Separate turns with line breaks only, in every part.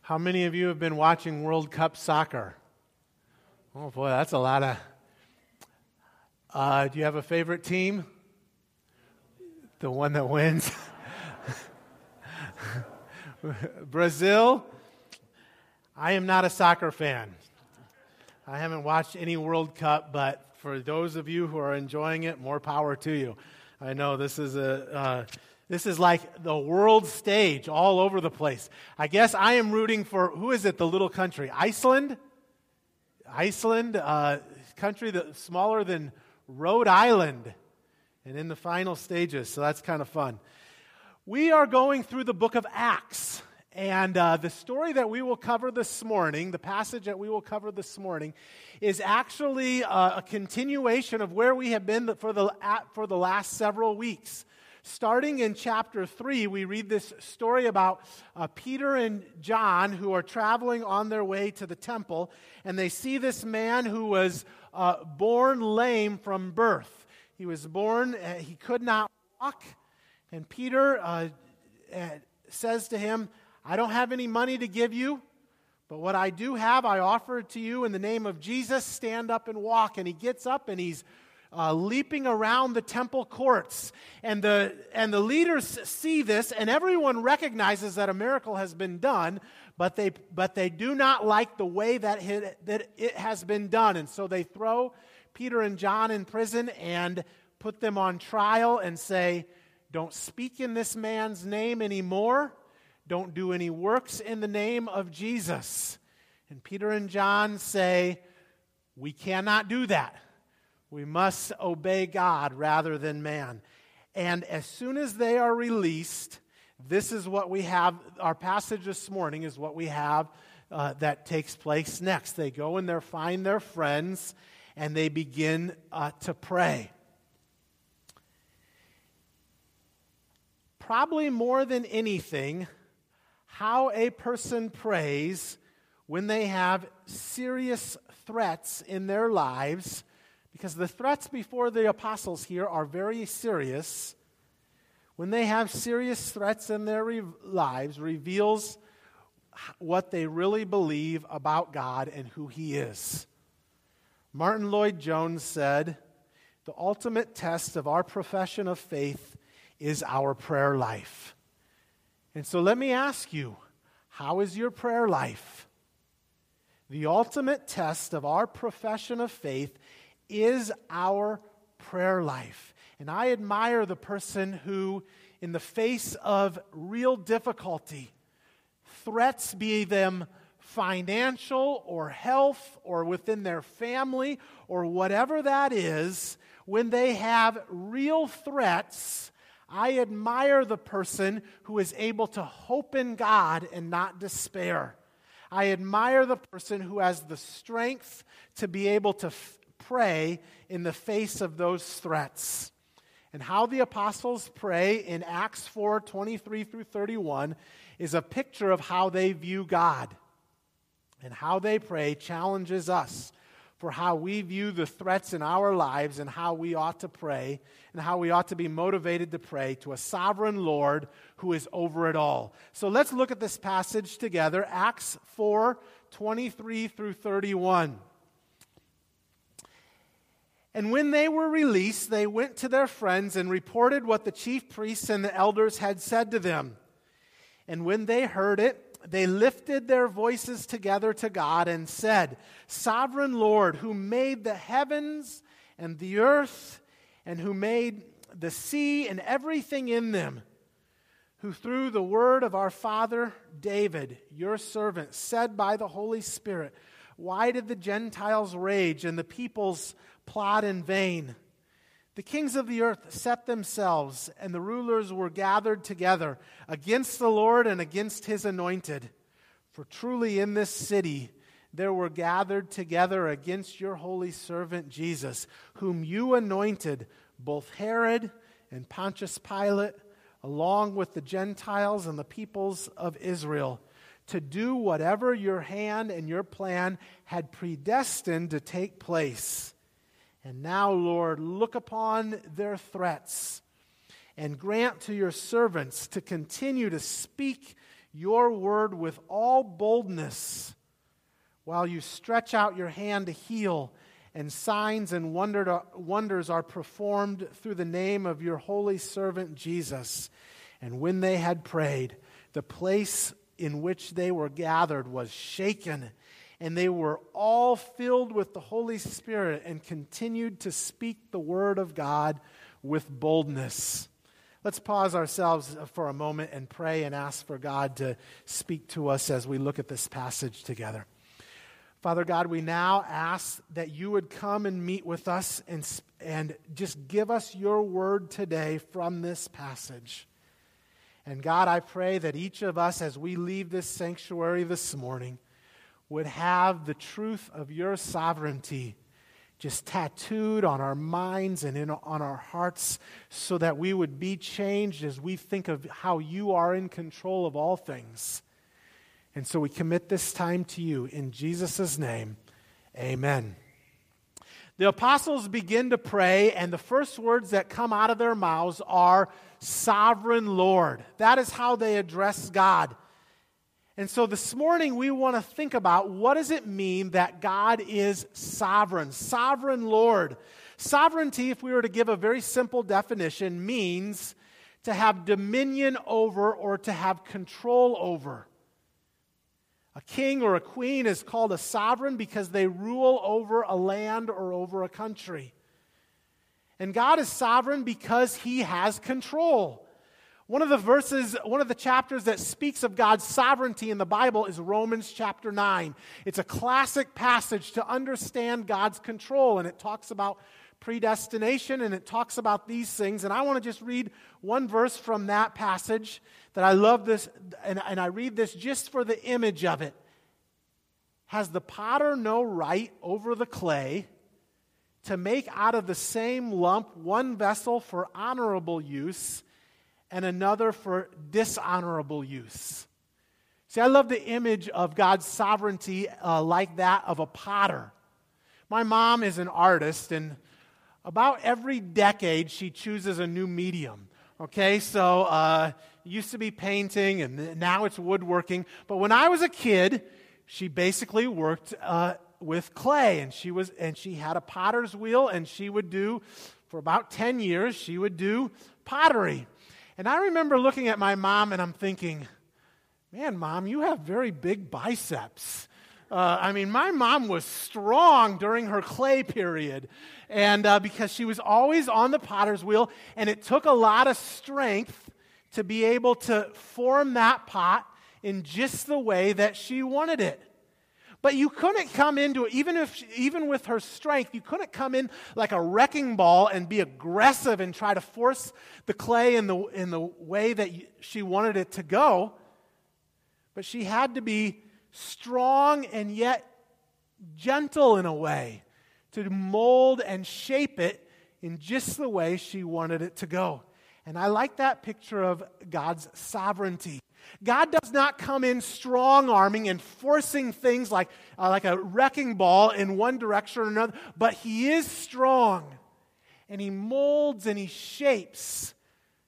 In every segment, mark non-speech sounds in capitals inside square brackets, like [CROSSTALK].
How many of you have been watching World Cup soccer? Oh boy, that's a lot of. Uh, do you have a favorite team? The one that wins? [LAUGHS] Brazil? I am not a soccer fan. I haven't watched any World Cup, but for those of you who are enjoying it, more power to you. I know this is a. Uh, this is like the world stage all over the place. I guess I am rooting for, who is it, the little country? Iceland? Iceland, uh, country that smaller than Rhode Island and in the final stages. So that's kind of fun. We are going through the book of Acts. And uh, the story that we will cover this morning, the passage that we will cover this morning, is actually uh, a continuation of where we have been for the, for the last several weeks. Starting in chapter 3, we read this story about uh, Peter and John who are traveling on their way to the temple, and they see this man who was uh, born lame from birth. He was born, uh, he could not walk, and Peter uh, uh, says to him, I don't have any money to give you. But what I do have, I offer it to you in the name of Jesus. Stand up and walk. And he gets up and he's uh, leaping around the temple courts. And the, and the leaders see this, and everyone recognizes that a miracle has been done, but they, but they do not like the way that it, that it has been done. And so they throw Peter and John in prison and put them on trial and say, Don't speak in this man's name anymore. Don't do any works in the name of Jesus. And Peter and John say, We cannot do that. We must obey God rather than man. And as soon as they are released, this is what we have. Our passage this morning is what we have uh, that takes place next. They go and they find their friends and they begin uh, to pray. Probably more than anything, how a person prays when they have serious threats in their lives because the threats before the apostles here are very serious. When they have serious threats in their re- lives, reveals what they really believe about God and who He is. Martyn Lloyd-Jones said, The ultimate test of our profession of faith is our prayer life. And so let me ask you, how is your prayer life? The ultimate test of our profession of faith is our prayer life. And I admire the person who, in the face of real difficulty, threats, be them financial or health or within their family or whatever that is, when they have real threats, I admire the person who is able to hope in God and not despair. I admire the person who has the strength to be able to f- pray in the face of those threats. And how the apostles pray in Acts 4 23 through 31 is a picture of how they view God. And how they pray challenges us for how we view the threats in our lives and how we ought to pray and how we ought to be motivated to pray to a sovereign Lord who is over it all. So let's look at this passage together Acts 4 23 through 31. And when they were released, they went to their friends and reported what the chief priests and the elders had said to them. And when they heard it, they lifted their voices together to God and said, Sovereign Lord, who made the heavens and the earth, and who made the sea and everything in them, who through the word of our father David, your servant, said by the Holy Spirit, Why did the Gentiles rage and the peoples plot in vain. The kings of the earth set themselves, and the rulers were gathered together against the Lord and against his anointed. For truly in this city there were gathered together against your holy servant Jesus, whom you anointed, both Herod and Pontius Pilate, along with the Gentiles and the peoples of Israel, to do whatever your hand and your plan had predestined to take place. And now, Lord, look upon their threats and grant to your servants to continue to speak your word with all boldness while you stretch out your hand to heal and signs and wonders are performed through the name of your holy servant Jesus. And when they had prayed, the place in which they were gathered was shaken, and they were all filled with the Holy Spirit and continued to speak the word of God with boldness. Let's pause ourselves for a moment and pray and ask for God to speak to us as we look at this passage together. Father God, we now ask that you would come and meet with us and, and just give us your word today from this passage. And God, I pray that each of us, as we leave this sanctuary this morning, would have the truth of your sovereignty just tattooed on our minds and in, on our hearts so that we would be changed as we think of how you are in control of all things. And so we commit this time to you in Jesus' name. Amen. The apostles begin to pray, and the first words that come out of their mouths are Sovereign Lord. That is how they address God. And so this morning we want to think about what does it mean that God is sovereign? Sovereign Lord. Sovereignty, if we were to give a very simple definition, means to have dominion over or to have control over. A king or a queen is called a sovereign because they rule over a land or over a country. And God is sovereign because he has control. One of the verses, one of the chapters that speaks of God's sovereignty in the Bible is Romans chapter 9. It's a classic passage to understand God's control, and it talks about predestination and it talks about these things. And I want to just read one verse from that passage that I love this, and, and I read this just for the image of it. Has the potter no right over the clay to make out of the same lump one vessel for honorable use and another for dishonorable use? See, I love the image of God's sovereignty uh, like that of a potter. My mom is an artist, and about every decade she chooses a new medium. Okay, so uh, used to be painting and now it's woodworking. But when I was a kid, she basically worked uh, with clay and she was and she had a potter's wheel and she would do for about 10 years she would do pottery. And I remember looking at my mom and I'm thinking, "Man, mom, you have very big biceps." Uh, I mean, my mom was strong during her clay period, and uh, because she was always on the potter's wheel, and it took a lot of strength to be able to form that pot in just the way that she wanted it. But you couldn't come into it, even, if, even with her strength, you couldn't come in like a wrecking ball and be aggressive and try to force the clay in the, in the way that she wanted it to go. But she had to be strong and yet gentle in a way to mold and shape it in just the way she wanted it to go. And I like that picture of God's sovereignty. God does not come in strong arming and forcing things like, uh, like a wrecking ball in one direction or another, but He is strong and He molds and He shapes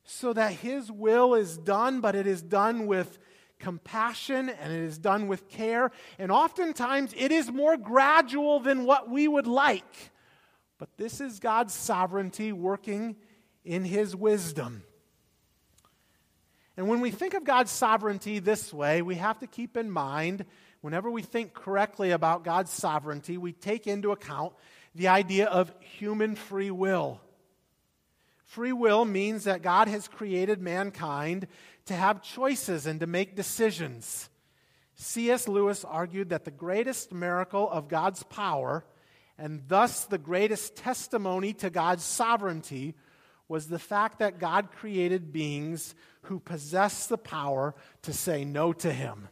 so that His will is done, but it is done with compassion and it is done with care. And oftentimes it is more gradual than what we would like. But this is God's sovereignty working in his wisdom. And when we think of God's sovereignty this way, we have to keep in mind whenever we think correctly about God's sovereignty, we take into account the idea of human free will. Free will means that God has created mankind to have choices and to make decisions. C.S. Lewis argued that the greatest miracle of God's power, and thus the greatest testimony to God's sovereignty, was the fact that God created beings who possess the power to say no to Him.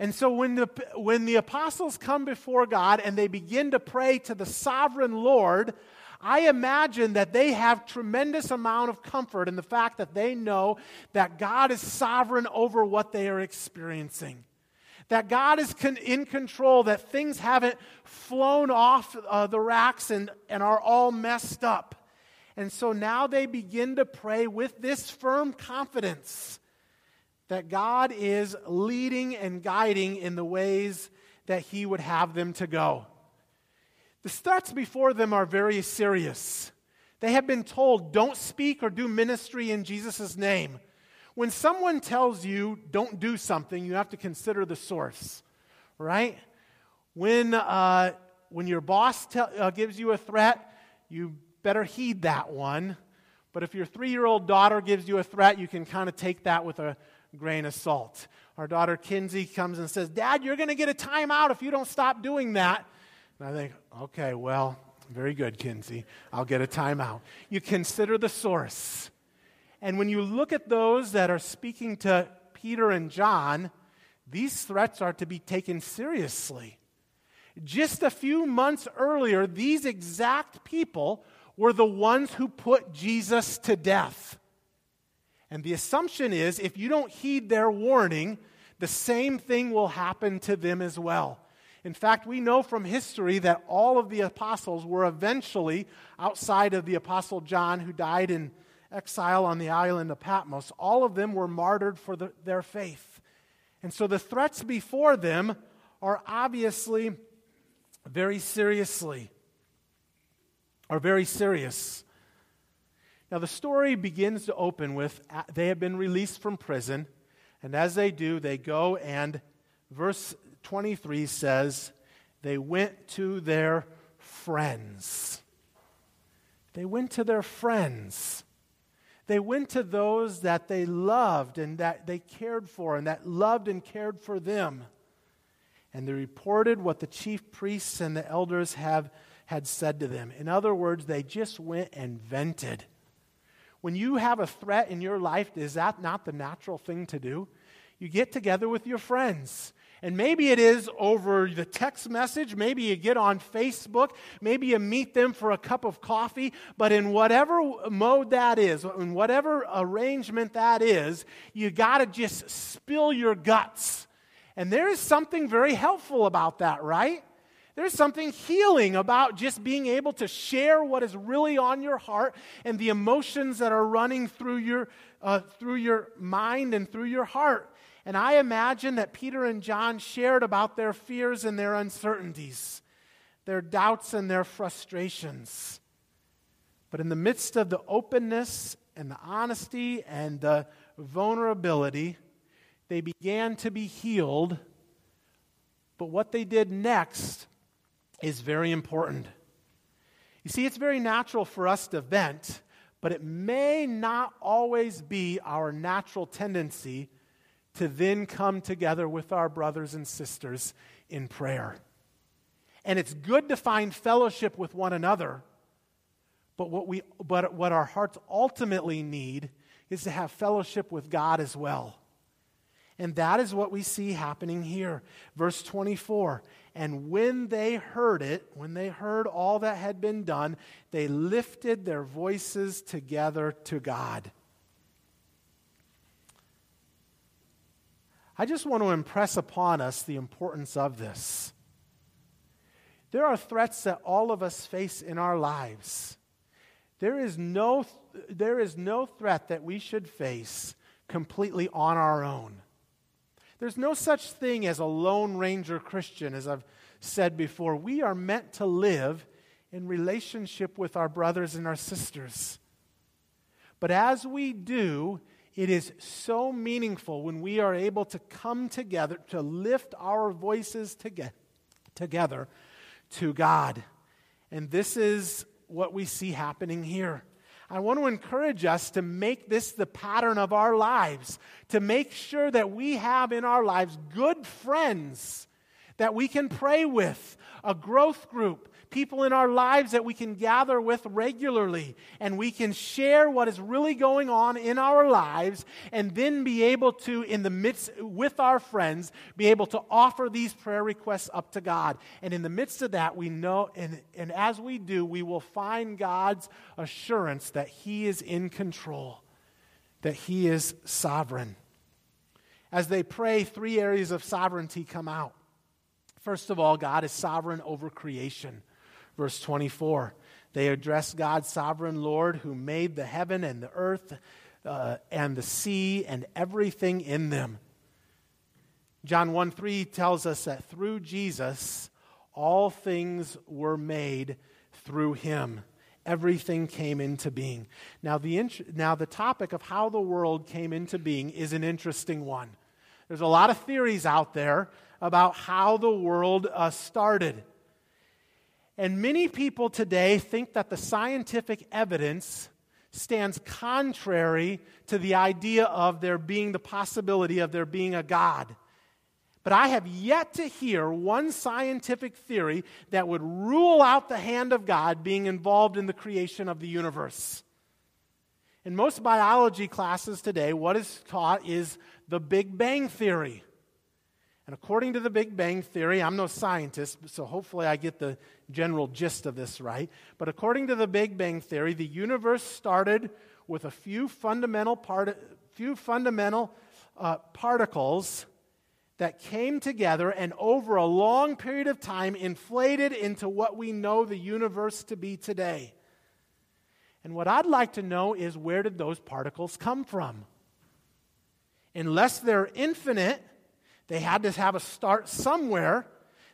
And so when the, when the apostles come before God and they begin to pray to the sovereign Lord, I imagine that they have tremendous amount of comfort in the fact that they know that God is sovereign over what they are experiencing. That God is con- in control, that things haven't flown off uh, the racks and, and are all messed up. And so now they begin to pray with this firm confidence that God is leading and guiding in the ways that He would have them to go. The threats before them are very serious. They have been told, don't speak or do ministry in Jesus' name. When someone tells you, don't do something, you have to consider the source, right? When, uh, when your boss te- uh, gives you a threat, you better heed that one. But if your three year old daughter gives you a threat, you can kind of take that with a grain of salt. Our daughter Kinsey comes and says, Dad, you're going to get a timeout if you don't stop doing that. And I think, okay, well, very good, Kinsey. I'll get a timeout. You consider the source. And when you look at those that are speaking to Peter and John, these threats are to be taken seriously. Just a few months earlier, these exact people were the ones who put Jesus to death. And the assumption is if you don't heed their warning, the same thing will happen to them as well. In fact, we know from history that all of the apostles were eventually, outside of the apostle John, who died in exile on the island of Patmos, all of them were martyred for the, their faith. And so the threats before them are obviously very seriously, are very serious. Now, the story begins to open with uh, they have been released from prison, and as they do, they go and, verse 23 says, they went to their friends. They went to their friends. They went to those that they loved and that they cared for and that loved and cared for them. And they reported what the chief priests and the elders have, had said to them. In other words, they just went and vented. When you have a threat in your life, is that not the natural thing to do? You get together with your friends. And maybe it is over the text message. Maybe you get on Facebook. Maybe you meet them for a cup of coffee. But in whatever mode that is, in whatever arrangement that is, you got to just spill your guts. And there is something very helpful about that, right? There's something healing about just being able to share what is really on your heart and the emotions that are running through your, uh, through your mind and through your heart. And I imagine that Peter and John shared about their fears and their uncertainties, their doubts and their frustrations. But in the midst of the openness and the honesty and the vulnerability, they began to be healed. But what they did next is very important. You see, it's very natural for us to vent, but it may not always be our natural tendency to then come together with our brothers and sisters in prayer. And it's good to find fellowship with one another, but what, we, but what our hearts ultimately need is to have fellowship with God as well. And that is what we see happening here. Verse 24 and when they heard it, when they heard all that had been done, they lifted their voices together to God. I just want to impress upon us the importance of this. There are threats that all of us face in our lives. There is no, there is no threat that we should face completely on our own. There's no such thing as a Lone Ranger Christian, as I've said before. We are meant to live in relationship with our brothers and our sisters. But as we do, it is so meaningful when we are able to come together to lift our voices toge- together to God. And this is what we see happening here. I want to encourage us to make this the pattern of our lives, to make sure that we have in our lives good friends that we can pray with, a growth group, people in our lives that we can gather with regularly, and we can share what is really going on in our lives, and then be able to, in the midst with our friends, be able to offer these prayer requests up to God. And in the midst of that, we know, and, and as we do, we will find God's assurance that He is in control, that He is sovereign. As they pray, three areas of sovereignty come out. First of all, God is sovereign over creation. Verse 24. They address God, sovereign Lord, who made the heaven and the earth uh, and the sea and everything in them. John 1 3 tells us that through Jesus, all things were made through him. Everything came into being. Now the, int- now, the topic of how the world came into being is an interesting one. There's a lot of theories out there about how the world uh, started. And many people today think that the scientific evidence stands contrary to the idea of there being the possibility of there being a God. But I have yet to hear one scientific theory that would rule out the hand of God being involved in the creation of the universe. In most biology classes today, what is taught is the Big Bang Theory. And according to the Big Bang Theory, I'm no scientist, so hopefully I get the general gist of this right. But according to the Big Bang Theory, the universe started with a few fundamental, part, few fundamental uh, particles that came together and over a long period of time inflated into what we know the universe to be today. And what I'd like to know is where did those particles come from? Unless they're infinite, they had to have a start somewhere.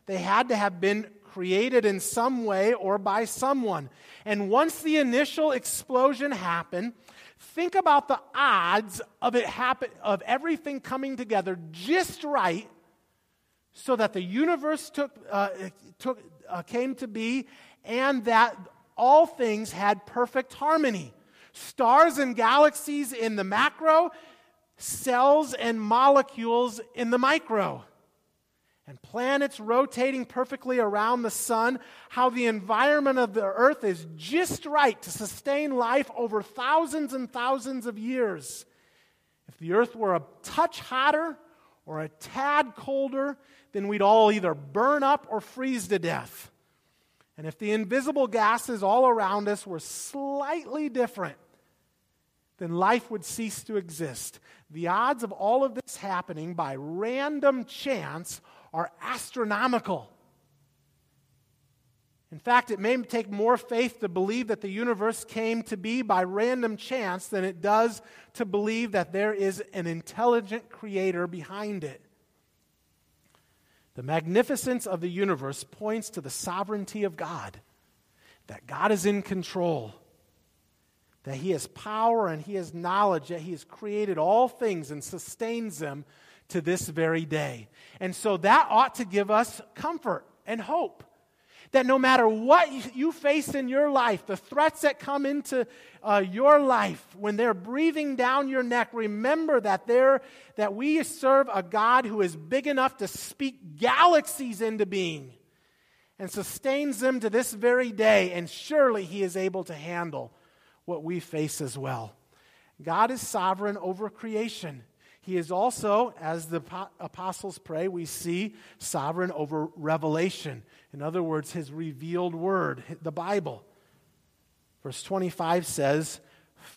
They had to have been created in some way or by someone. And once the initial explosion happened, think about the odds of it happen of everything coming together just right so that the universe took, uh, took, uh, came to be and that all things had perfect harmony. Stars and galaxies in the macro, cells and molecules in the micro, and planets rotating perfectly around the sun, how the environment of the earth is just right to sustain life over thousands and thousands of years. If the earth were a touch hotter or a tad colder, then we'd all either burn up or freeze to death. And if the invisible gases all around us were slightly different, then life would cease to exist. The odds of all of this happening by random chance are astronomical. In fact, it may take more faith to believe that the universe came to be by random chance than it does to believe that there is an intelligent creator behind it. The magnificence of the universe points to the sovereignty of God, that God is in control that He has power and He has knowledge, that He has created all things and sustains them to this very day. And so that ought to give us comfort and hope. That no matter what you face in your life, the threats that come into uh, your life, when they're breathing down your neck, remember that, that we serve a God who is big enough to speak galaxies into being and sustains them to this very day, and surely He is able to handle what we face as well. God is sovereign over creation. He is also, as the apostles pray, we see sovereign over revelation. In other words, his revealed word, the Bible. Verse 25 says,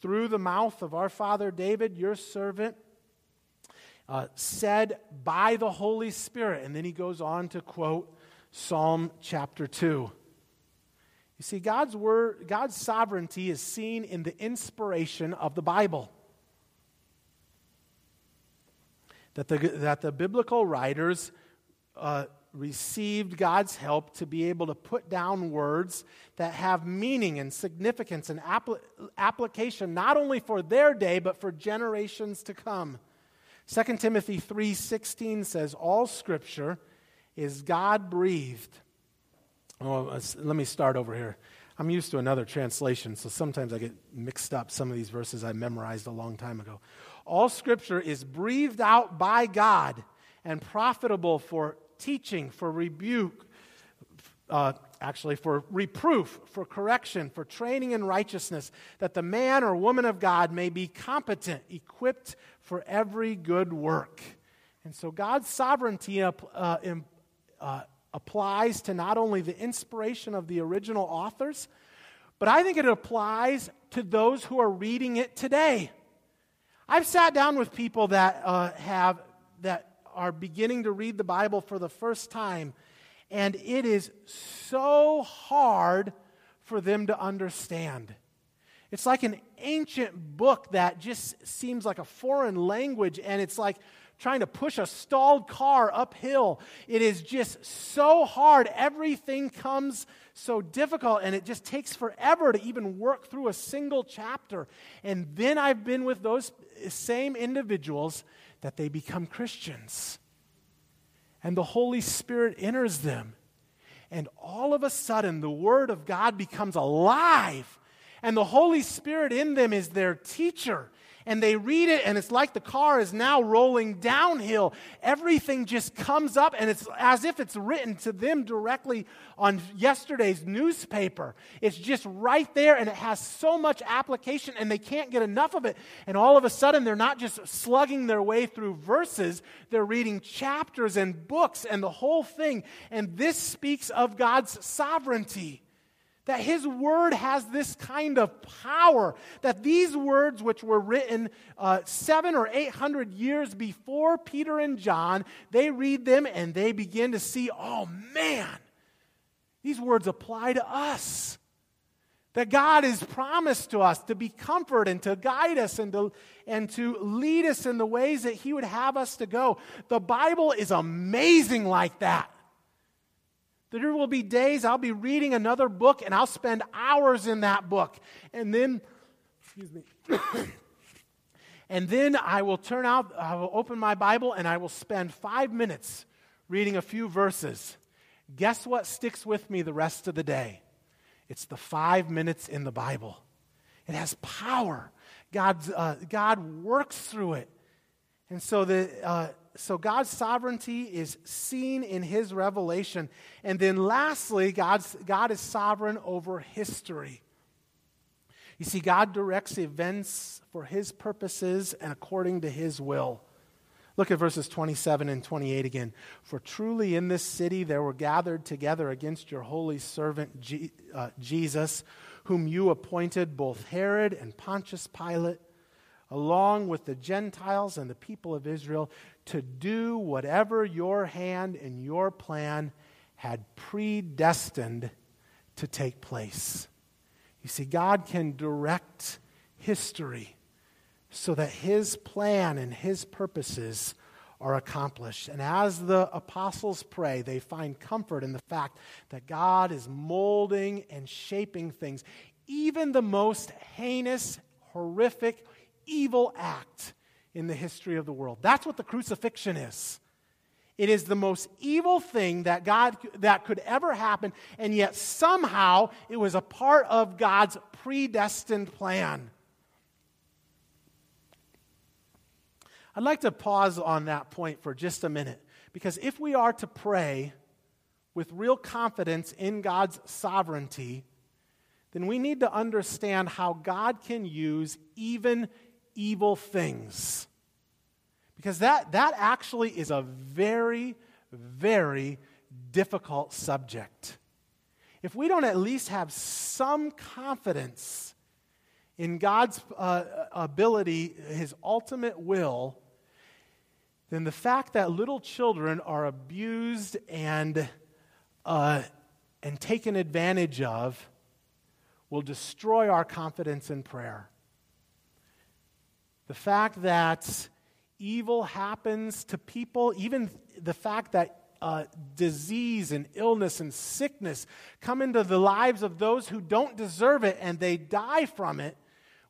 Through the mouth of our father David, your servant, uh, said by the Holy Spirit. And then he goes on to quote Psalm chapter 2. You see, God's word, God's sovereignty is seen in the inspiration of the Bible. That the, that the biblical writers uh, received God's help to be able to put down words that have meaning and significance and apl- application not only for their day but for generations to come. 2 Timothy 3:16 says all scripture is God breathed Oh, let me start over here. I'm used to another translation, so sometimes I get mixed up some of these verses I memorized a long time ago. All scripture is breathed out by God and profitable for teaching, for rebuke, uh, actually, for reproof, for correction, for training in righteousness, that the man or woman of God may be competent, equipped for every good work. And so God's sovereignty uh, uh, applies to not only the inspiration of the original authors, but I think it applies to those who are reading it today. I've sat down with people that uh, have that are beginning to read the Bible for the first time, and it is so hard for them to understand. It's like an ancient book that just seems like a foreign language, and it's like trying to push a stalled car uphill. It is just so hard. Everything comes so difficult, and it just takes forever to even work through a single chapter. And then I've been with those same individuals that they become Christians. And the Holy Spirit enters them. And all of a sudden, the Word of God becomes alive and the Holy Spirit in them is their teacher. And they read it, and it's like the car is now rolling downhill. Everything just comes up, and it's as if it's written to them directly on yesterday's newspaper. It's just right there, and it has so much application, and they can't get enough of it. And all of a sudden, they're not just slugging their way through verses, they're reading chapters and books and the whole thing. And this speaks of God's sovereignty that his word has this kind of power, that these words, which were written uh, seven or eight hundred years before Peter and John, they read them and they begin to see, oh man, these words apply to us. That God has promised to us to be comfort and to guide us and to, and to lead us in the ways that He would have us to go. The Bible is amazing like that. There will be days I'll be reading another book and I'll spend hours in that book. And then, excuse me. [COUGHS] and then I will turn out, I will open my Bible and I will spend five minutes reading a few verses. Guess what sticks with me the rest of the day? It's the five minutes in the Bible. It has power. God's, uh, God works through it. And so the, uh, so God's sovereignty is seen in his revelation. And then lastly, God's, God is sovereign over history. You see, God directs events for his purposes and according to his will. Look at verses 27 and 28 again. For truly in this city there were gathered together against your holy servant Je- uh, Jesus, whom you appointed, both Herod and Pontius Pilate along with the Gentiles and the people of Israel, to do whatever your hand and your plan had predestined to take place. You see, God can direct history so that His plan and His purposes are accomplished. And as the apostles pray, they find comfort in the fact that God is molding and shaping things, even the most heinous, horrific, evil act in the history of the world. That's what the crucifixion is. It is the most evil thing that God that could ever happen, and yet somehow it was a part of God's predestined plan. I'd like to pause on that point for just a minute because if we are to pray with real confidence in God's sovereignty, then we need to understand how God can use even evil things. Because that, that actually is a very, very difficult subject. If we don't at least have some confidence in God's uh, ability, His ultimate will, then the fact that little children are abused and, uh, and taken advantage of will destroy our confidence in prayer. The fact that evil happens to people, even the fact that uh, disease and illness and sickness come into the lives of those who don't deserve it and they die from it,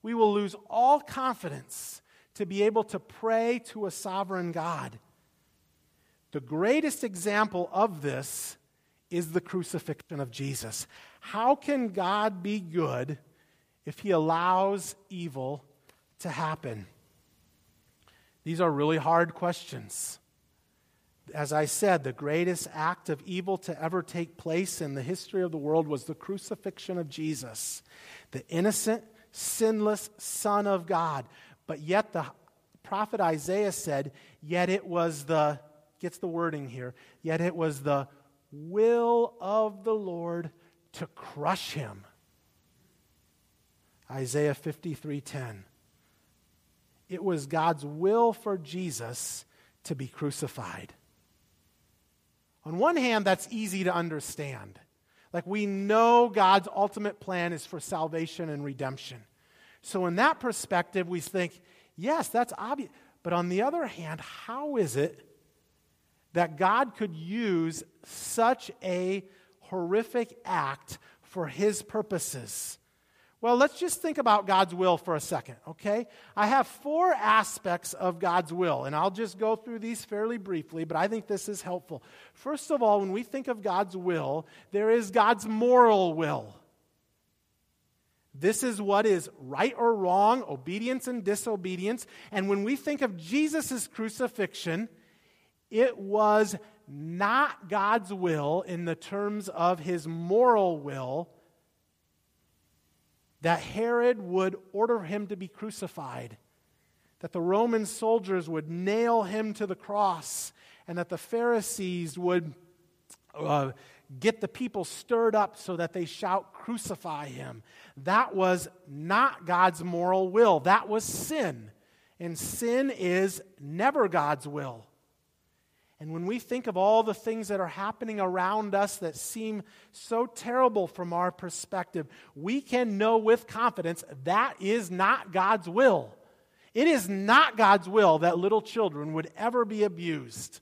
we will lose all confidence to be able to pray to a sovereign God. The greatest example of this is the crucifixion of Jesus. How can God be good if he allows evil to happen? These are really hard questions. As I said, the greatest act of evil to ever take place in the history of the world was the crucifixion of Jesus, the innocent, sinless Son of God. But yet, the prophet Isaiah said, Yet it was the, gets the wording here, yet it was the will of the Lord to crush him. Isaiah 53:10. It was God's will for Jesus to be crucified. On one hand, that's easy to understand. Like we know God's ultimate plan is for salvation and redemption. So, in that perspective, we think, yes, that's obvious. But on the other hand, how is it that God could use such a horrific act for his purposes? Well, let's just think about God's will for a second, okay? I have four aspects of God's will, and I'll just go through these fairly briefly, but I think this is helpful. First of all, when we think of God's will, there is God's moral will. This is what is right or wrong, obedience and disobedience. And when we think of Jesus' crucifixion, it was not God's will in the terms of his moral will that Herod would order him to be crucified, that the Roman soldiers would nail him to the cross, and that the Pharisees would uh, get the people stirred up so that they shout, Crucify him. That was not God's moral will, that was sin. And sin is never God's will. And when we think of all the things that are happening around us that seem so terrible from our perspective, we can know with confidence that is not God's will. It is not God's will that little children would ever be abused.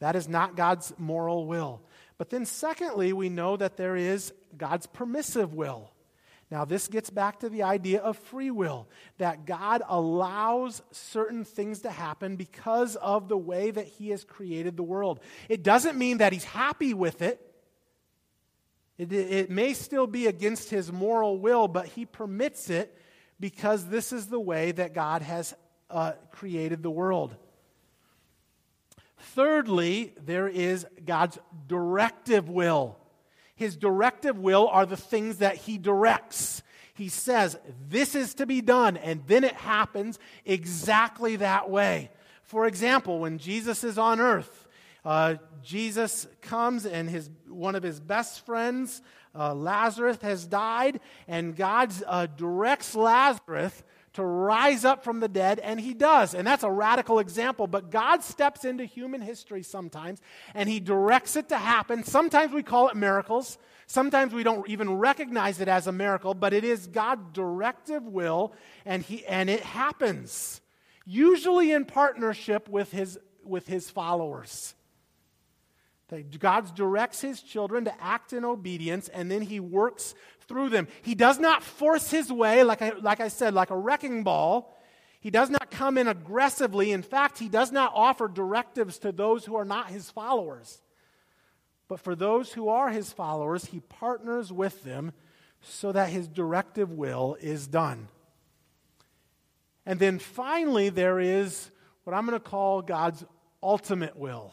That is not God's moral will. But then, secondly, we know that there is God's permissive will. Now, this gets back to the idea of free will, that God allows certain things to happen because of the way that He has created the world. It doesn't mean that He's happy with it. It, it may still be against His moral will, but He permits it because this is the way that God has uh, created the world. Thirdly, there is God's directive will. His directive will are the things that he directs. He says, This is to be done, and then it happens exactly that way. For example, when Jesus is on earth, uh, Jesus comes and his, one of his best friends, uh, Lazarus, has died, and God uh, directs Lazarus to rise up from the dead, and he does. And that's a radical example, but God steps into human history sometimes and he directs it to happen. Sometimes we call it miracles. Sometimes we don't even recognize it as a miracle, but it is God's directive will, and, he, and it happens, usually in partnership with his, with his followers. God directs his children to act in obedience, and then he works through them. He does not force his way, like I, like I said, like a wrecking ball. He does not come in aggressively. In fact, he does not offer directives to those who are not his followers. But for those who are his followers, he partners with them so that his directive will is done. And then finally, there is what I'm going to call God's ultimate will.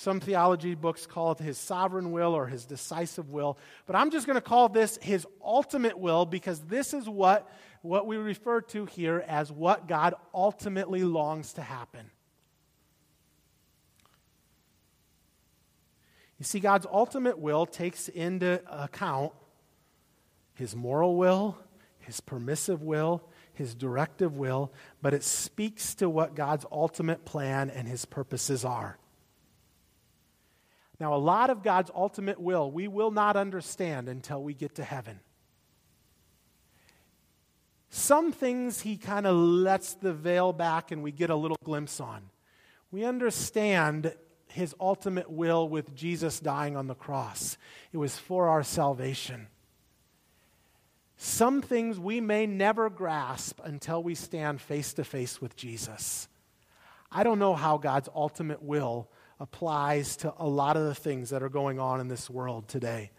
Some theology books call it his sovereign will or his decisive will. But I'm just going to call this his ultimate will because this is what, what we refer to here as what God ultimately longs to happen. You see, God's ultimate will takes into account his moral will, his permissive will, his directive will, but it speaks to what God's ultimate plan and his purposes are. Now, a lot of God's ultimate will we will not understand until we get to heaven. Some things he kind of lets the veil back and we get a little glimpse on. We understand his ultimate will with Jesus dying on the cross, it was for our salvation. Some things we may never grasp until we stand face to face with Jesus. I don't know how God's ultimate will applies to a lot of the things that are going on in this world today.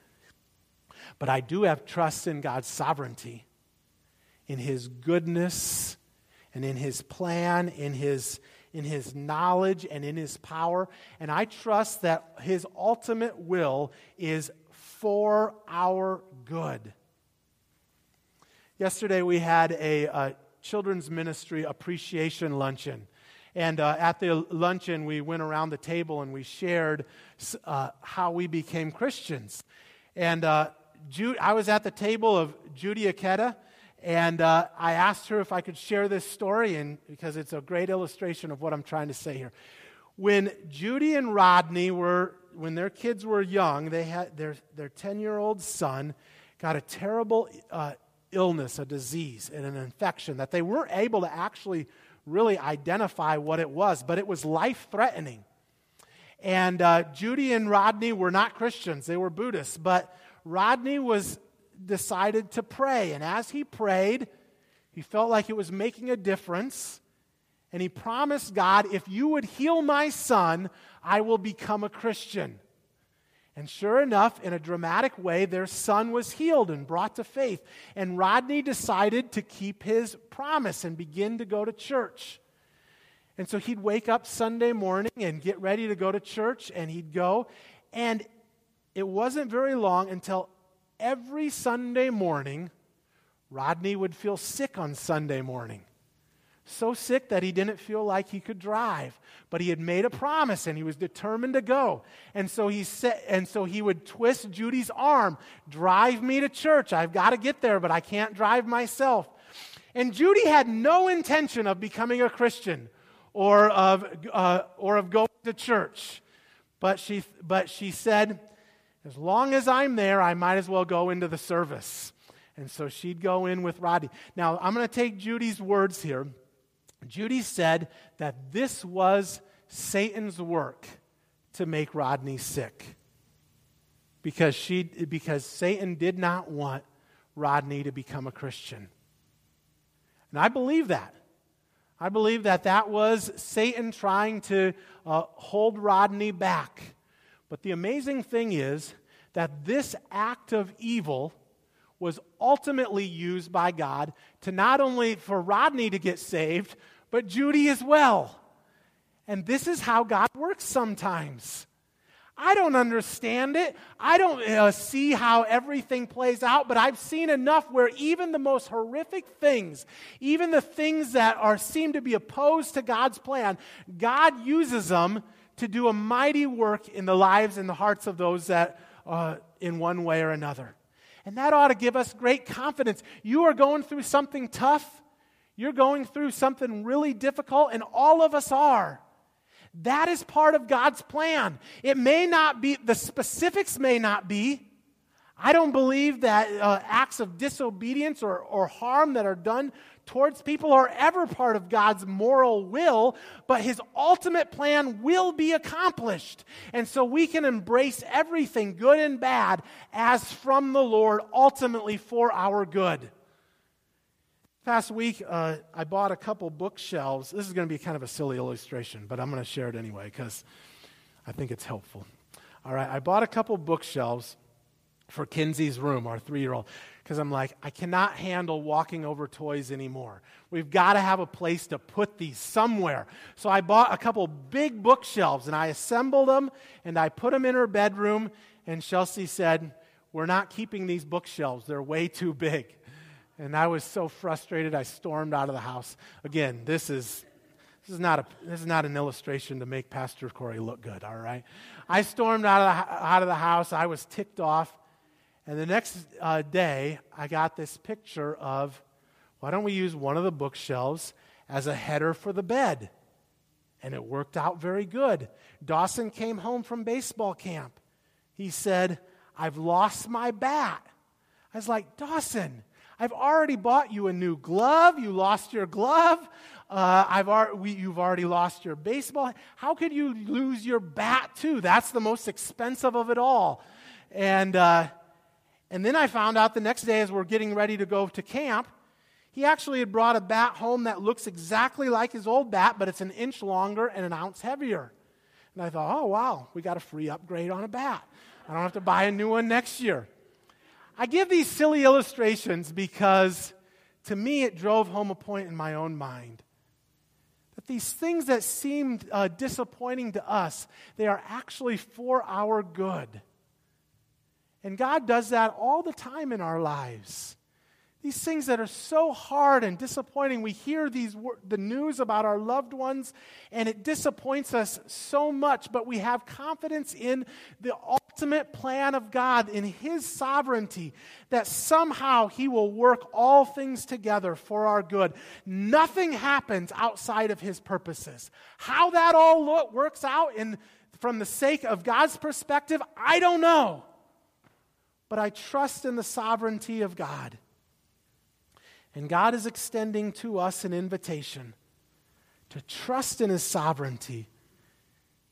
But I do have trust in God's sovereignty, in His goodness, and in His plan, in His, in His knowledge, and in His power. And I trust that His ultimate will is for our good. Yesterday, we had a, a children's ministry appreciation luncheon. And uh, at the luncheon, we went around the table and we shared uh, how we became Christians. And uh, I was at the table of Judy Aketa, and uh, I asked her if I could share this story, and because it's a great illustration of what I'm trying to say here. when Judy and Rodney were, when their kids were young, they had their, their 10 year old son got a terrible uh, illness, a disease, and an infection that they weren't able to actually really identify what it was, but it was life threatening. And uh, Judy and Rodney were not Christians, they were Buddhists, but Rodney was decided to pray. And as he prayed, he felt like it was making a difference. And he promised God, if you would heal my son, I will become a Christian. And sure enough, in a dramatic way, their son was healed and brought to faith. And Rodney decided to keep his promise and begin to go to church. And so he'd wake up Sunday morning and get ready to go to church, and he'd go. And it wasn't very long until every Sunday morning, Rodney would feel sick on Sunday morning. So sick that he didn't feel like he could drive, but he had made a promise and he was determined to go. And so he said, and so he would twist Judy's arm, drive me to church. I've got to get there, but I can't drive myself. And Judy had no intention of becoming a Christian or of, uh, or of going to church. But she, but she said, as long as I'm there, I might as well go into the service. And so she'd go in with Rodney. Now, I'm going to take Judy's words here. Judy said that this was Satan's work to make Rodney sick. Because, she, because Satan did not want Rodney to become a Christian. And I believe that. I believe that that was Satan trying to uh, hold Rodney back. But the amazing thing is that this act of evil was ultimately used by God to not only for Rodney to get saved, but Judy as well. And this is how God works sometimes. I don't understand it. I don't uh, see how everything plays out, but I've seen enough where even the most horrific things, even the things that are seem to be opposed to God's plan, God uses them to do a mighty work in the lives and the hearts of those that uh, in one way or another. And that ought to give us great confidence. You are going through something tough. You're going through something really difficult, and all of us are. That is part of God's plan. It may not be, the specifics may not be. I don't believe that uh, acts of disobedience or, or harm that are done towards people are ever part of God's moral will, but his ultimate plan will be accomplished. And so we can embrace everything, good and bad, as from the Lord, ultimately for our good. Past week, uh, I bought a couple bookshelves. This is going to be kind of a silly illustration, but I'm going to share it anyway because I think it's helpful. All right, I bought a couple bookshelves for Kinsey's room, our three year old, because I'm like, I cannot handle walking over toys anymore. We've got to have a place to put these somewhere. So I bought a couple big bookshelves and I assembled them and I put them in her bedroom. And Chelsea said, We're not keeping these bookshelves, they're way too big. And I was so frustrated, I stormed out of the house. Again, this is, this is, not, a, this is not an illustration to make Pastor Corey look good, all right? I stormed out of the, out of the house. I was ticked off. And the next uh, day, I got this picture of why don't we use one of the bookshelves as a header for the bed? And it worked out very good. Dawson came home from baseball camp. He said, I've lost my bat. I was like, Dawson, I've already bought you a new glove. You lost your glove. Uh, I've ar- we, you've already lost your baseball. How could you lose your bat too? That's the most expensive of it all. And, uh, and then I found out the next day as we're getting ready to go to camp, he actually had brought a bat home that looks exactly like his old bat, but it's an inch longer and an ounce heavier. And I thought, oh, wow, we got a free upgrade on a bat. I don't have to buy a new one next year. I give these silly illustrations because to me it drove home a point in my own mind. That these things that seemed uh, disappointing to us, they are actually for our good. And God does that all the time in our lives these things that are so hard and disappointing. We hear these the news about our loved ones and it disappoints us so much, but we have confidence in the ultimate plan of God in his sovereignty that somehow he will work all things together for our good. Nothing happens outside of his purposes. How that all works out in from the sake of God's perspective, I don't know. But I trust in the sovereignty of God. And God is extending to us an invitation to trust in His sovereignty,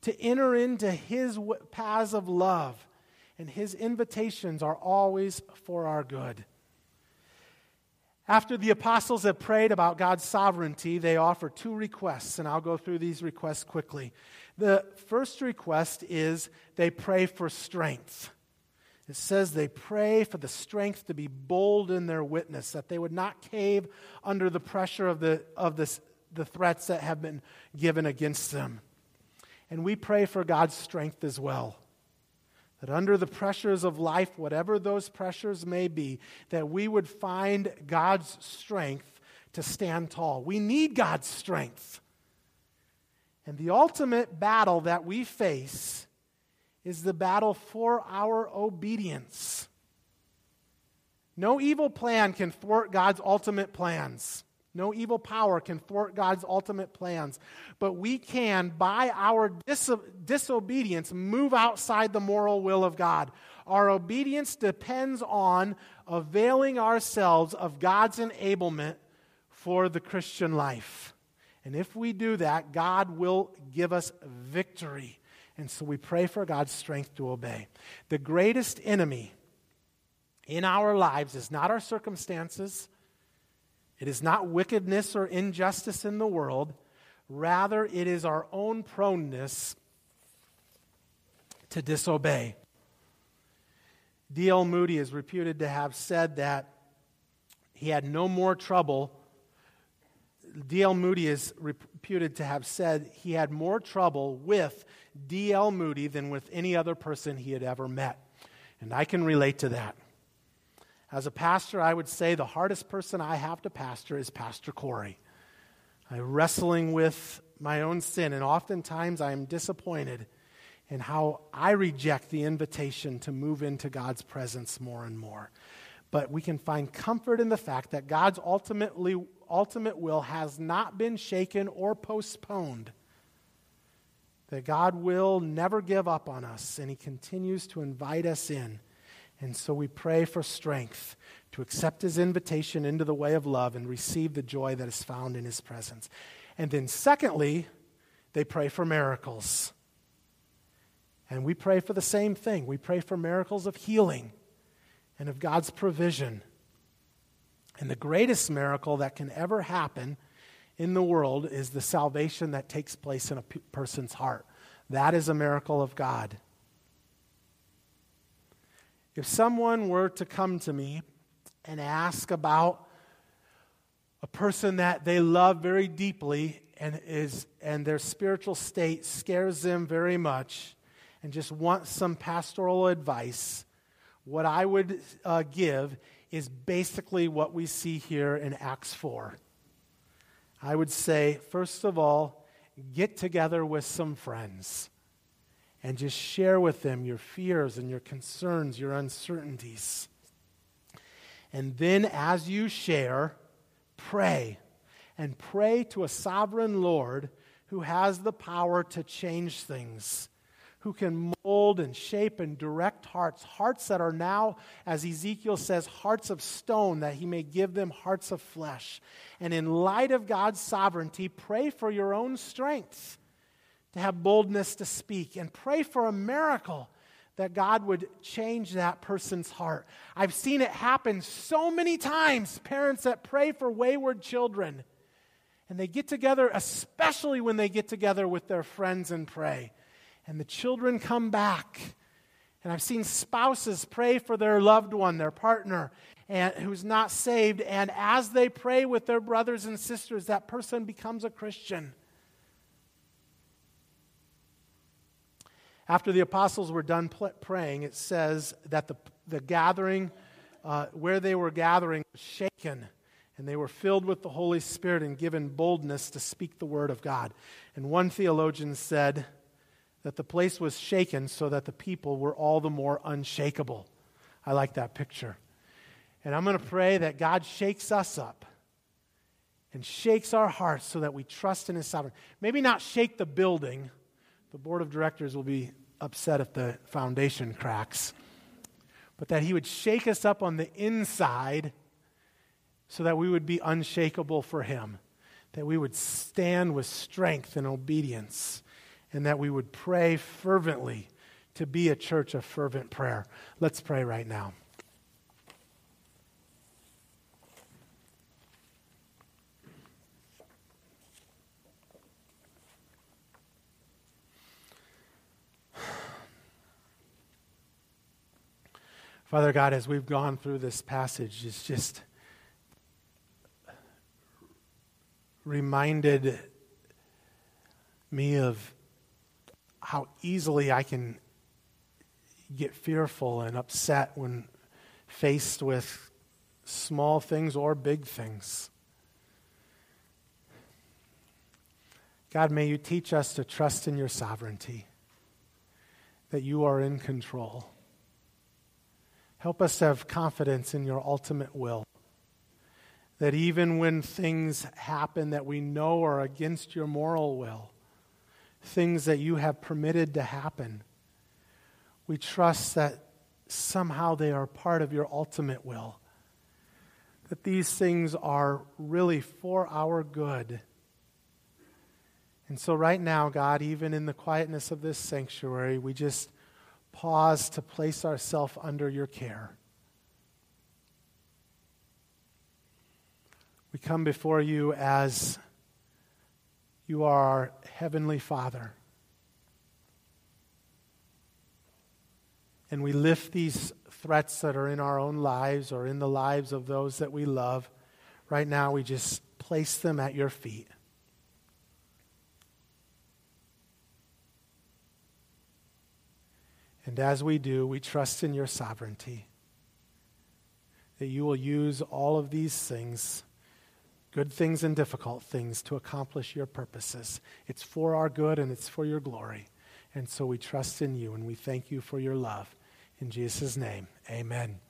to enter into His paths of love. And His invitations are always for our good. After the apostles have prayed about God's sovereignty, they offer two requests, and I'll go through these requests quickly. The first request is they pray for strength. It says they pray for the strength to be bold in their witness, that they would not cave under the pressure of the, of this, the threats that have been given against them. And we pray for God's strength as well. That under the pressures of life, whatever those pressures may be, that we would find God's strength to stand tall. We need God's strength. And the ultimate battle that we face is the battle for our obedience. No evil plan can thwart God's ultimate plans. No evil power can thwart God's ultimate plans. But we can, by our diso- disobedience, move outside the moral will of God. Our obedience depends on availing ourselves of God's enablement for the Christian life. And if we do that, God will give us victory. And so we pray for God's strength to obey. The greatest enemy in our lives is not our circumstances, it is not wickedness or injustice in the world. Rather, it is our own proneness to disobey. D.L. Moody is reputed to have said that he had no more trouble D.L. Moody is reputed to have said he had more trouble with D.L. Moody than with any other person he had ever met. And I can relate to that. As a pastor, I would say the hardest person I have to pastor is Pastor Corey. I'm wrestling with my own sin, and oftentimes I am disappointed in how I reject the invitation to move into God's presence more and more. But we can find comfort in the fact that God's ultimately ultimate will has not been shaken or postponed. That God will never give up on us, and He continues to invite us in. And so we pray for strength to accept His invitation into the way of love and receive the joy that is found in His presence. And then, secondly, they pray for miracles. And we pray for the same thing. We pray for miracles of healing and of God's provision and the greatest miracle that can ever happen in the world is the salvation that takes place in a person's heart. That is a miracle of God. If someone were to come to me and ask about a person that they love very deeply and, is, and their spiritual state scares them very much and just want some pastoral advice, what I would uh, give is basically what we see here in Acts 4. I would say, first of all, get together with some friends and just share with them your fears and your concerns, your uncertainties. And then, as you share, pray. And pray to a sovereign Lord who has the power to change things who can mold and shape and direct hearts, hearts that are now, as Ezekiel says, hearts of stone, that he may give them hearts of flesh. And in light of God's sovereignty, pray for your own strength to have boldness to speak, and pray for a miracle that God would change that person's heart. I've seen it happen so many times, parents that pray for wayward children. And they get together, especially when they get together with their friends and pray and the children come back. And I've seen spouses pray for their loved one, their partner, and who's not saved. And as they pray with their brothers and sisters, that person becomes a Christian. After the apostles were done praying, it says that the, the gathering uh, where they were gathering was shaken, and they were filled with the Holy Spirit and given boldness to speak the word of God. And one theologian said that the place was shaken so that the people were all the more unshakable. I like that picture. And I'm going to pray that God shakes us up and shakes our hearts so that we trust in His sovereignty. Maybe not shake the building. The board of directors will be upset if the foundation cracks. But that He would shake us up on the inside so that we would be unshakable for Him. That we would stand with strength and obedience. And that we would pray fervently to be a church of fervent prayer. Let's pray right now. Father God, as we've gone through this passage, it's just reminded me of how easily I can get fearful and upset when faced with small things or big things. God, may you teach us to trust in your sovereignty, that you are in control. Help us have confidence in your ultimate will. That even when things happen that we know are against your moral will, things that you have permitted to happen, we trust that somehow they are part of your ultimate will. That these things are really for our good. And so, right now, God, even in the quietness of this sanctuary, we just pause to place ourselves under your care. We come before you as you are our Heavenly Father. And we lift these threats that are in our own lives or in the lives of those that we love. Right now, we just place them at your feet. And as we do, we trust in your sovereignty that you will use all of these things, good things and difficult things, to accomplish your purposes. It's for our good and it's for your glory. And so we trust in you and we thank you for your love. In Jesus' name, amen.